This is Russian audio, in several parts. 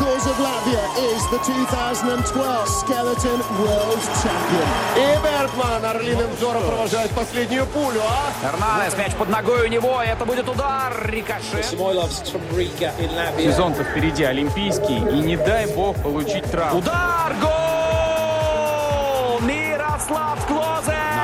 because of Latvia is the 2012 Skeleton World Champion. И Бергман орлиным взором провожает последнюю пулю, а? Эрнанес, мяч под ногой у него, это будет удар, рикошет. Сезон-то впереди олимпийский, и не дай бог получить травму. Удар, гол! Мирослав Клозе!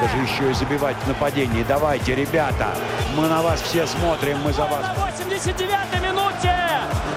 Надо же еще и забивать в нападении. Давайте, ребята, мы на вас все смотрим, мы за вас. На 89-й минуте!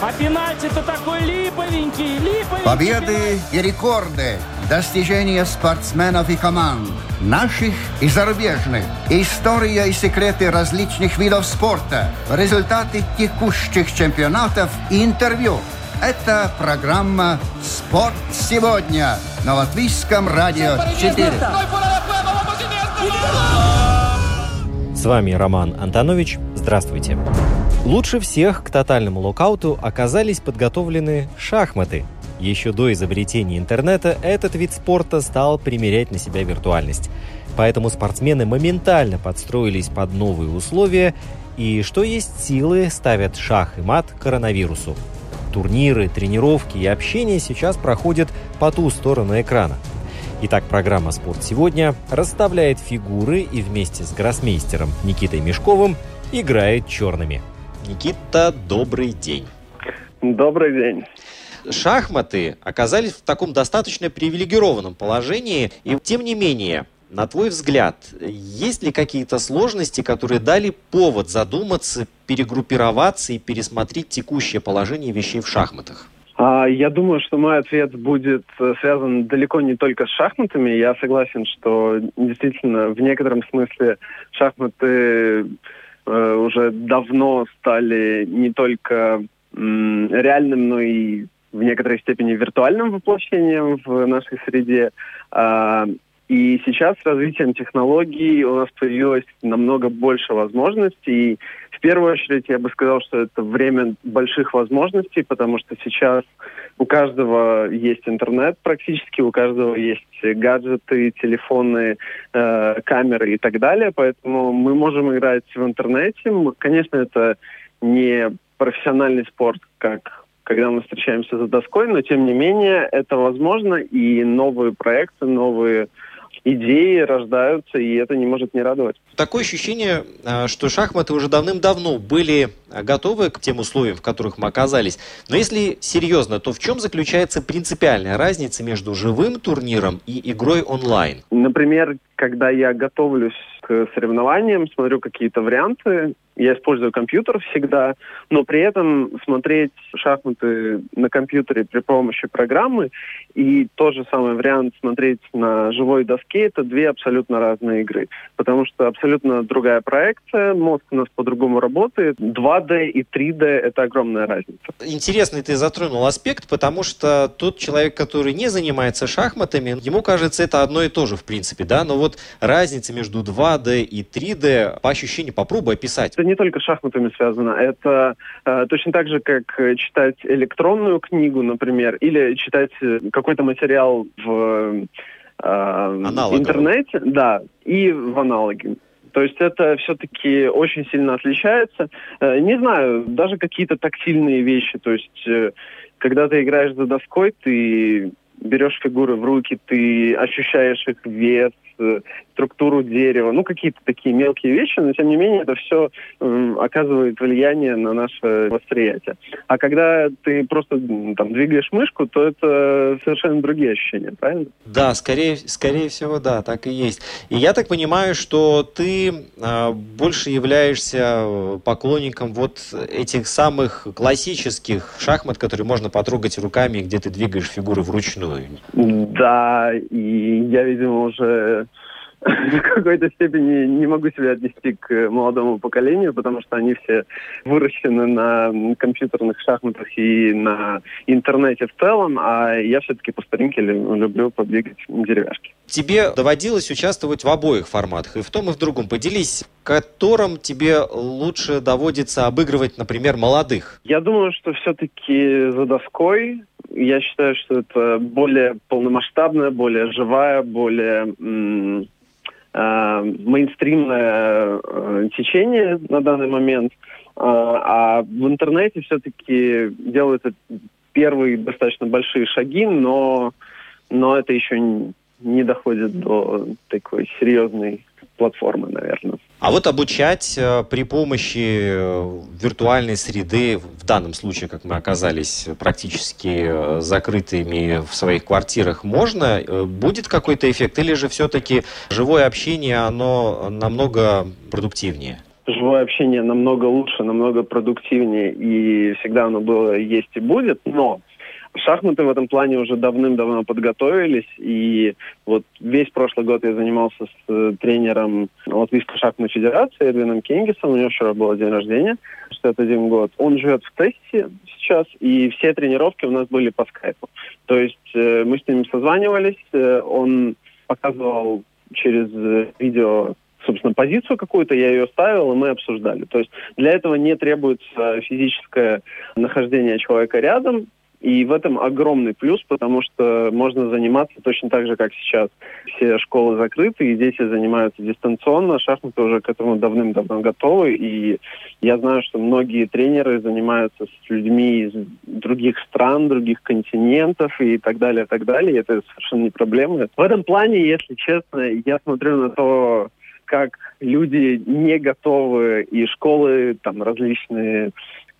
А пенальти-то такой липовенький, липовенький. Победы и рекорды, достижения спортсменов и команд, наших и зарубежных, история и секреты различных видов спорта, результаты текущих чемпионатов и интервью. Это программа «Спорт сегодня» на Латвийском радио 4. С вами Роман Антонович. Здравствуйте. Лучше всех к тотальному локауту оказались подготовлены шахматы. Еще до изобретения интернета этот вид спорта стал примерять на себя виртуальность. Поэтому спортсмены моментально подстроились под новые условия и, что есть силы, ставят шах и мат коронавирусу. Турниры, тренировки и общение сейчас проходят по ту сторону экрана. Итак, программа «Спорт сегодня» расставляет фигуры и вместе с гроссмейстером Никитой Мешковым играет черными. Никита, добрый день. Добрый день. Шахматы оказались в таком достаточно привилегированном положении, и тем не менее, на твой взгляд, есть ли какие-то сложности, которые дали повод задуматься, перегруппироваться и пересмотреть текущее положение вещей в шахматах? А, я думаю, что мой ответ будет э, связан далеко не только с шахматами. Я согласен, что действительно в некотором смысле шахматы э, уже давно стали не только реальным, но и в некоторой степени виртуальным воплощением в нашей среде. А, и сейчас с развитием технологий у нас появилось намного больше возможностей. В первую очередь я бы сказал, что это время больших возможностей, потому что сейчас у каждого есть интернет практически, у каждого есть гаджеты, телефоны, э, камеры и так далее. Поэтому мы можем играть в интернете. Конечно, это не профессиональный спорт, как когда мы встречаемся за доской, но тем не менее это возможно, и новые проекты, новые идеи рождаются, и это не может не радовать. Такое ощущение, а, что шахматы уже давным-давно были готовы к тем условиям, в которых мы оказались. Но если серьезно, то в чем заключается принципиальная разница между живым турниром и игрой онлайн? Например, когда я готовлюсь к соревнованиям, смотрю какие-то варианты, я использую компьютер всегда, но при этом смотреть шахматы на компьютере при помощи программы и тот же самый вариант смотреть на живой доске – это две абсолютно разные игры. Потому что абсолютно другая проекция, мозг у нас по-другому работает. 2D и 3D – это огромная разница. Интересный ты затронул аспект, потому что тот человек, который не занимается шахматами, ему кажется это одно и то же в принципе, да? Но вот разница между 2D и 3D по ощущению попробуй описать не только с шахматами связано. Это э, точно так же, как читать электронную книгу, например, или читать э, какой-то материал в э, интернете, да, и в аналоге. То есть это все-таки очень сильно отличается. Э, не знаю, даже какие-то тактильные вещи. То есть, э, когда ты играешь за доской, ты берешь фигуры в руки, ты ощущаешь их вес, структуру дерева, ну какие-то такие мелкие вещи, но тем не менее это все э, оказывает влияние на наше восприятие. А когда ты просто там двигаешь мышку, то это совершенно другие ощущения, правильно? Да, скорее, скорее всего, да, так и есть. И я так понимаю, что ты э, больше являешься поклонником вот этих самых классических шахмат, которые можно потрогать руками, где ты двигаешь фигуры вручную. Да, и я, видимо, уже в какой-то степени не могу себя отнести к молодому поколению, потому что они все выращены на компьютерных шахматах и на интернете в целом, а я все-таки по старинке люблю подвигать деревяшки. Тебе доводилось участвовать в обоих форматах, и в том, и в другом. Поделись, которым тебе лучше доводится обыгрывать, например, молодых? Я думаю, что все-таки за доской я считаю, что это более полномасштабная, более живая, более мейнстримное э, течение на данный момент. Э, а в интернете все-таки делают первые достаточно большие шаги, но, но это еще не доходит до такой серьезной платформы, наверное. А вот обучать э, при помощи э, виртуальной среды, в данном случае, как мы оказались практически э, закрытыми в своих квартирах, можно? Будет какой-то эффект? Или же все-таки живое общение, оно намного продуктивнее? живое общение намного лучше, намного продуктивнее, и всегда оно было, есть и будет, но шахматы в этом плане уже давным-давно подготовились, и вот весь прошлый год я занимался с э, тренером Латвийской шахматной федерации Эдвином Кенгисом, у него вчера был день рождения, 61 год. Он живет в Тесте сейчас, и все тренировки у нас были по скайпу. То есть э, мы с ним созванивались, э, он показывал через видео собственно, позицию какую-то, я ее ставил, и мы обсуждали. То есть для этого не требуется физическое нахождение человека рядом, и в этом огромный плюс, потому что можно заниматься точно так же, как сейчас. Все школы закрыты, и дети занимаются дистанционно. Шахматы уже к этому давным-давно готовы. И я знаю, что многие тренеры занимаются с людьми из других стран, других континентов и так далее, так далее. И это совершенно не проблема. В этом плане, если честно, я смотрю на то, как люди не готовы, и школы там различные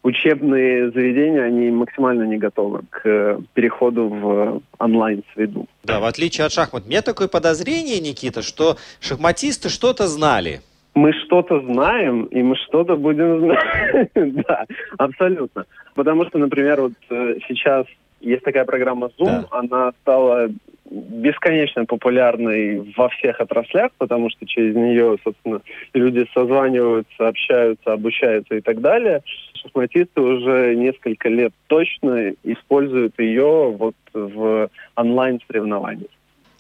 учебные заведения, они максимально не готовы к э, переходу в онлайн-среду. Да, в отличие от шахмат. У меня такое подозрение, Никита, что шахматисты что-то знали. Мы что-то знаем, и мы что-то будем знать. да, абсолютно. Потому что, например, вот э, сейчас есть такая программа Zoom, да. она стала бесконечно популярной во всех отраслях, потому что через нее, собственно, люди созваниваются, общаются, обучаются и так далее. Шахматисты уже несколько лет точно используют ее вот в онлайн-соревнованиях.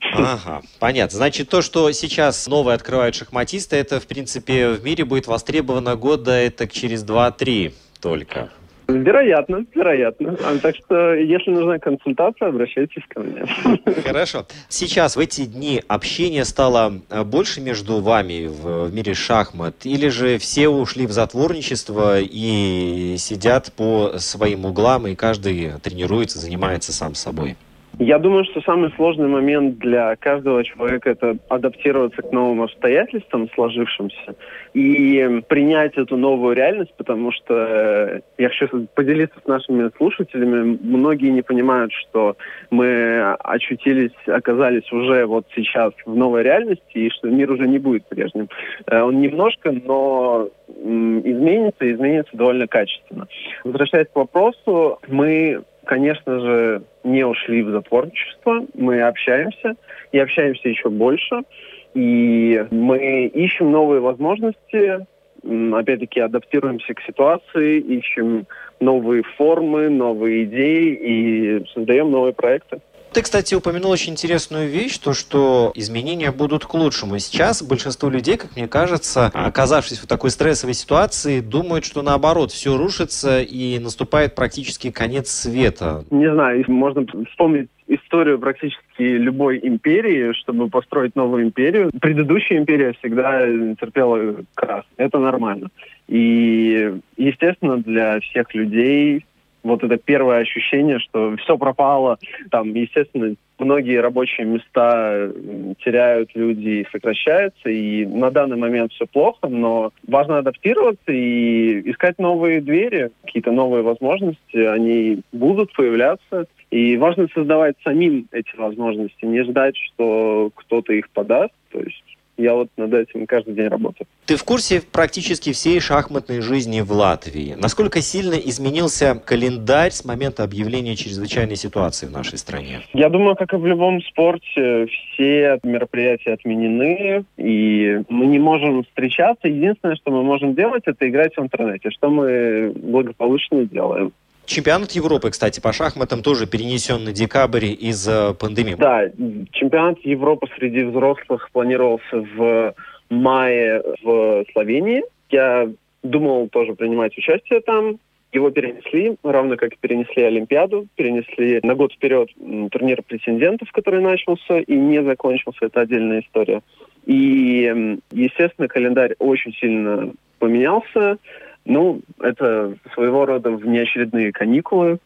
Ага, понятно. Значит, то, что сейчас новые открывают шахматисты, это, в принципе, в мире будет востребовано года это через 2-3 только. Вероятно, вероятно. А, так что, если нужна консультация, обращайтесь ко мне. Хорошо. Сейчас, в эти дни, общение стало э, больше между вами в, в мире шахмат? Или же все ушли в затворничество и сидят по своим углам, и каждый тренируется, занимается сам собой? Я думаю, что самый сложный момент для каждого человека это адаптироваться к новым обстоятельствам, сложившимся, и принять эту новую реальность, потому что э, я хочу поделиться с нашими слушателями. Многие не понимают, что мы очутились, оказались уже вот сейчас в новой реальности, и что мир уже не будет прежним. Э, он немножко, но изменится, изменится довольно качественно. Возвращаясь к вопросу, мы конечно же, не ушли в затворничество. Мы общаемся и общаемся еще больше. И мы ищем новые возможности, опять-таки адаптируемся к ситуации, ищем новые формы, новые идеи и создаем новые проекты. Ты, кстати, упомянул очень интересную вещь, то, что изменения будут к лучшему. Сейчас большинство людей, как мне кажется, оказавшись в такой стрессовой ситуации, думают, что наоборот, все рушится и наступает практически конец света. Не знаю, можно вспомнить историю практически любой империи, чтобы построить новую империю. Предыдущая империя всегда терпела крах. Это нормально. И, естественно, для всех людей вот это первое ощущение, что все пропало. Там, естественно, многие рабочие места теряют люди и сокращаются, и на данный момент все плохо, но важно адаптироваться и искать новые двери, какие-то новые возможности, они будут появляться. И важно создавать самим эти возможности, не ждать, что кто-то их подаст. То есть я вот над этим каждый день работаю. Ты в курсе практически всей шахматной жизни в Латвии. Насколько сильно изменился календарь с момента объявления чрезвычайной ситуации в нашей стране? Я думаю, как и в любом спорте, все мероприятия отменены, и мы не можем встречаться. Единственное, что мы можем делать, это играть в интернете, что мы благополучно делаем. Чемпионат Европы, кстати, по шахматам тоже перенесен на декабрь из-за пандемии. Да, чемпионат Европы среди взрослых планировался в мае в Словении. Я думал тоже принимать участие там. Его перенесли, равно как и перенесли Олимпиаду, перенесли на год вперед турнир претендентов, который начался и не закончился. Это отдельная история. И, естественно, календарь очень сильно поменялся. Ну, это своего рода внеочередные каникулы.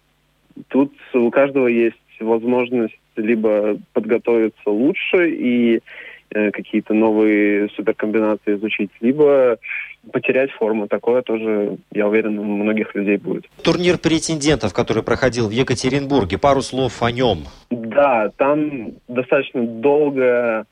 тут у каждого есть возможность либо подготовиться лучше и э, какие-то новые суперкомбинации изучить, либо потерять форму. Такое тоже, я уверен, у многих людей будет. Турнир претендентов, который проходил в Екатеринбурге, пару слов о нем. Да, там достаточно долгая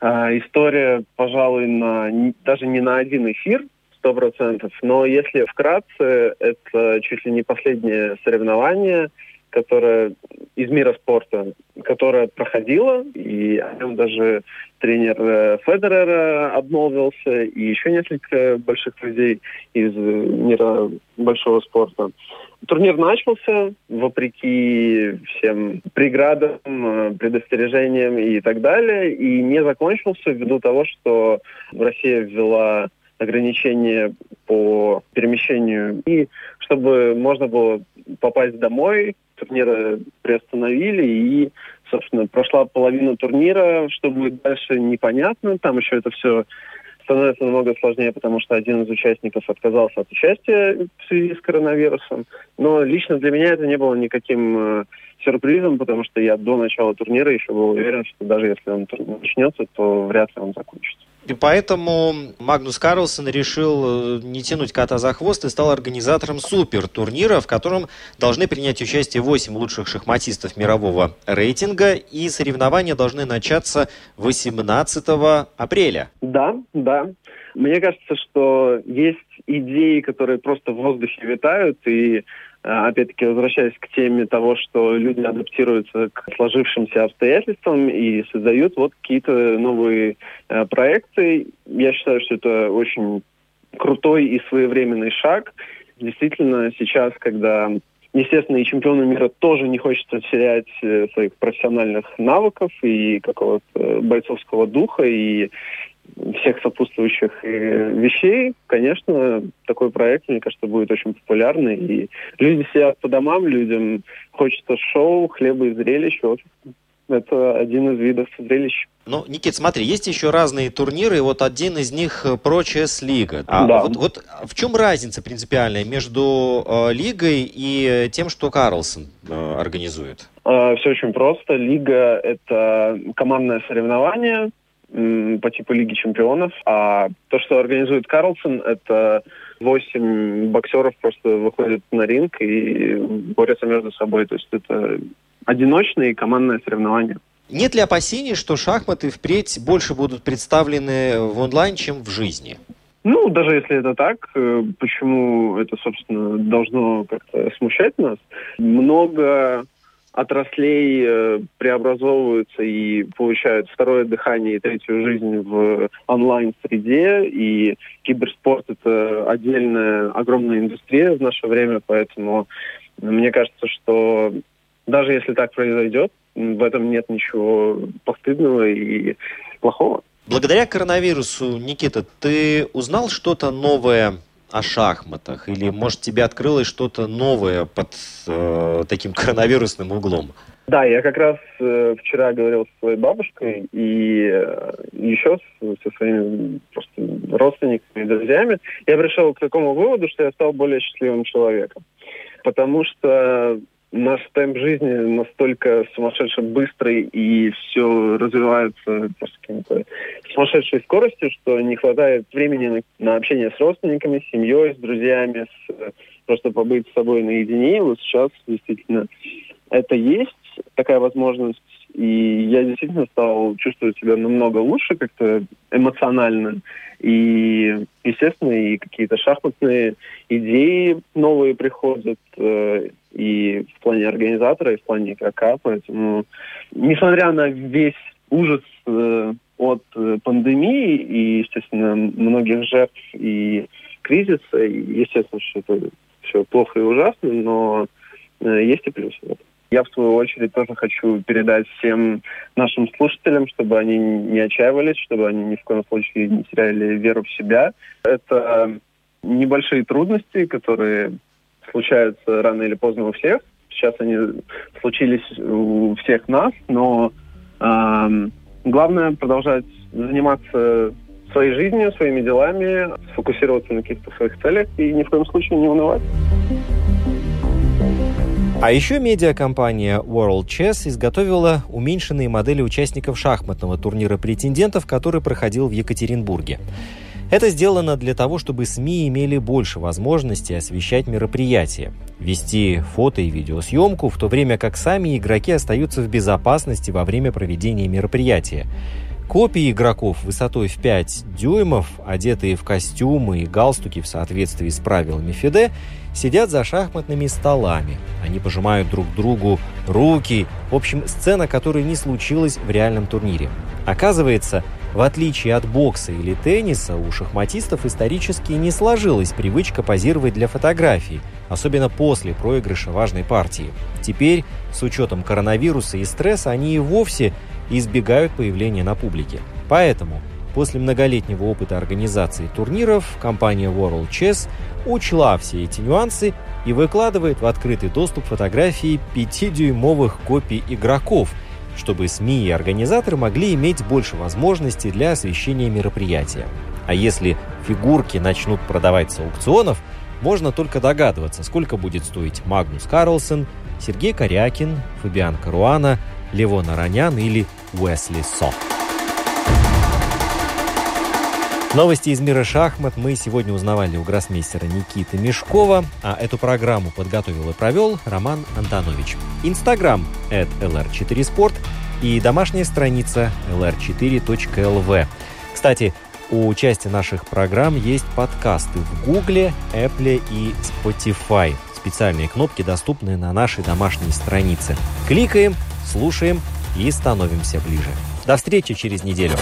э, история, пожалуй, на даже не на один эфир, сто процентов. Но если вкратце, это чуть ли не последнее соревнование – которая из мира спорта, которая проходила, и о нем даже тренер э, Федерера обмолвился, и еще несколько больших людей из мира большого спорта. Турнир начался, вопреки всем преградам, э, предостережениям и так далее, и не закончился ввиду того, что Россия ввела ограничения по перемещению. И чтобы можно было попасть домой, турнира приостановили, и, собственно, прошла половина турнира, что будет дальше непонятно. Там еще это все становится намного сложнее, потому что один из участников отказался от участия в связи с коронавирусом. Но лично для меня это не было никаким э, сюрпризом, потому что я до начала турнира еще был уверен, что даже если он начнется, то вряд ли он закончится. И поэтому Магнус Карлсон решил э, не тянуть кота за хвост и стал организатором супер турнира, в котором должны принять участие 8 лучших шахматистов мирового рейтинга, и соревнования должны начаться 18 апреля. Да, да. Мне кажется, что есть идеи, которые просто в воздухе витают, и опять-таки, возвращаясь к теме того, что люди адаптируются к сложившимся обстоятельствам и создают вот какие-то новые э, проекты. Я считаю, что это очень крутой и своевременный шаг. Действительно, сейчас, когда Естественно, и чемпиону мира тоже не хочется терять э, своих профессиональных навыков и какого-то бойцовского духа. И всех сопутствующих э, вещей, конечно, такой проект, мне кажется, будет очень популярный. И люди сидят по домам, людям хочется шоу, хлеба и зрелищ. Вот это один из видов зрелищ. Ну, Никит, смотри, есть еще разные турниры, и вот один из них Pro Chess Лига. А да. вот, вот в чем разница принципиальная между э, лигой и тем, что Карлсон э, организует? Э, все очень просто. Лига – это командное соревнование, по типу Лиги Чемпионов. А то, что организует Карлсон, это восемь боксеров просто выходят на ринг и борются между собой. То есть это одиночное и командное соревнование. Нет ли опасений, что шахматы впредь больше будут представлены в онлайн, чем в жизни? Ну, даже если это так, э, почему это, собственно, должно как-то смущать нас? Много отраслей э, преобразовываются и получают второе дыхание и третью жизнь в онлайн-среде. И киберспорт — это отдельная огромная индустрия в наше время, поэтому мне кажется, что даже если так произойдет, в этом нет ничего постыдного и плохого. Благодаря коронавирусу, Никита, ты узнал что-то новое о шахматах? Или, может, тебе открылось что-то новое под э, таким коронавирусным углом? Да, я как раз э, вчера говорил со своей бабушкой и э, еще с, со своими просто родственниками и друзьями. Я пришел к такому выводу, что я стал более счастливым человеком. Потому что наш темп жизни настолько сумасшедше быстрый и все развивается просто каким-то сумасшедшей скоростью, что не хватает времени на, общение с родственниками, с семьей, с друзьями, с, просто побыть с собой наедине. Вот сейчас действительно это есть, такая возможность. И я действительно стал чувствовать себя намного лучше как-то эмоционально. И, естественно, и какие-то шахматные идеи новые приходят. Э, и в плане организатора, и в плане КК. Поэтому, несмотря на весь ужас э, от э, пандемии и, естественно, многих жертв и кризиса, и, естественно, что это все плохо и ужасно, но э, есть и плюсы. Я, в свою очередь, тоже хочу передать всем нашим слушателям, чтобы они не отчаивались, чтобы они ни в коем случае не теряли веру в себя. Это небольшие трудности, которые случаются рано или поздно у всех. Сейчас они случились у всех нас, но э, главное продолжать заниматься своей жизнью, своими делами, сфокусироваться на каких-то своих целях и ни в коем случае не унывать. А еще медиакомпания World Chess изготовила уменьшенные модели участников шахматного турнира претендентов, который проходил в Екатеринбурге. Это сделано для того, чтобы СМИ имели больше возможностей освещать мероприятия, вести фото и видеосъемку, в то время как сами игроки остаются в безопасности во время проведения мероприятия. Копии игроков высотой в 5 дюймов, одетые в костюмы и галстуки в соответствии с правилами ФИДЕ, сидят за шахматными столами. Они пожимают друг другу руки. В общем, сцена, которая не случилась в реальном турнире. Оказывается, в отличие от бокса или тенниса, у шахматистов исторически не сложилась привычка позировать для фотографий, особенно после проигрыша важной партии. Теперь, с учетом коронавируса и стресса, они и вовсе избегают появления на публике. Поэтому После многолетнего опыта организации турниров компания World Chess учла все эти нюансы и выкладывает в открытый доступ фотографии 5-дюймовых копий игроков – чтобы СМИ и организаторы могли иметь больше возможностей для освещения мероприятия. А если фигурки начнут продавать с аукционов, можно только догадываться, сколько будет стоить Магнус Карлсон, Сергей Корякин, Фабиан Каруана, Левон Аронян или Уэсли Со. Новости из мира шахмат мы сегодня узнавали у гроссмейстера Никиты Мешкова, а эту программу подготовил и провел Роман Антонович. Инстаграм at lr4sport и домашняя страница lr4.lv. Кстати, у части наших программ есть подкасты в Гугле, Apple и Spotify. Специальные кнопки доступны на нашей домашней странице. Кликаем, слушаем и становимся ближе. До встречи через неделю.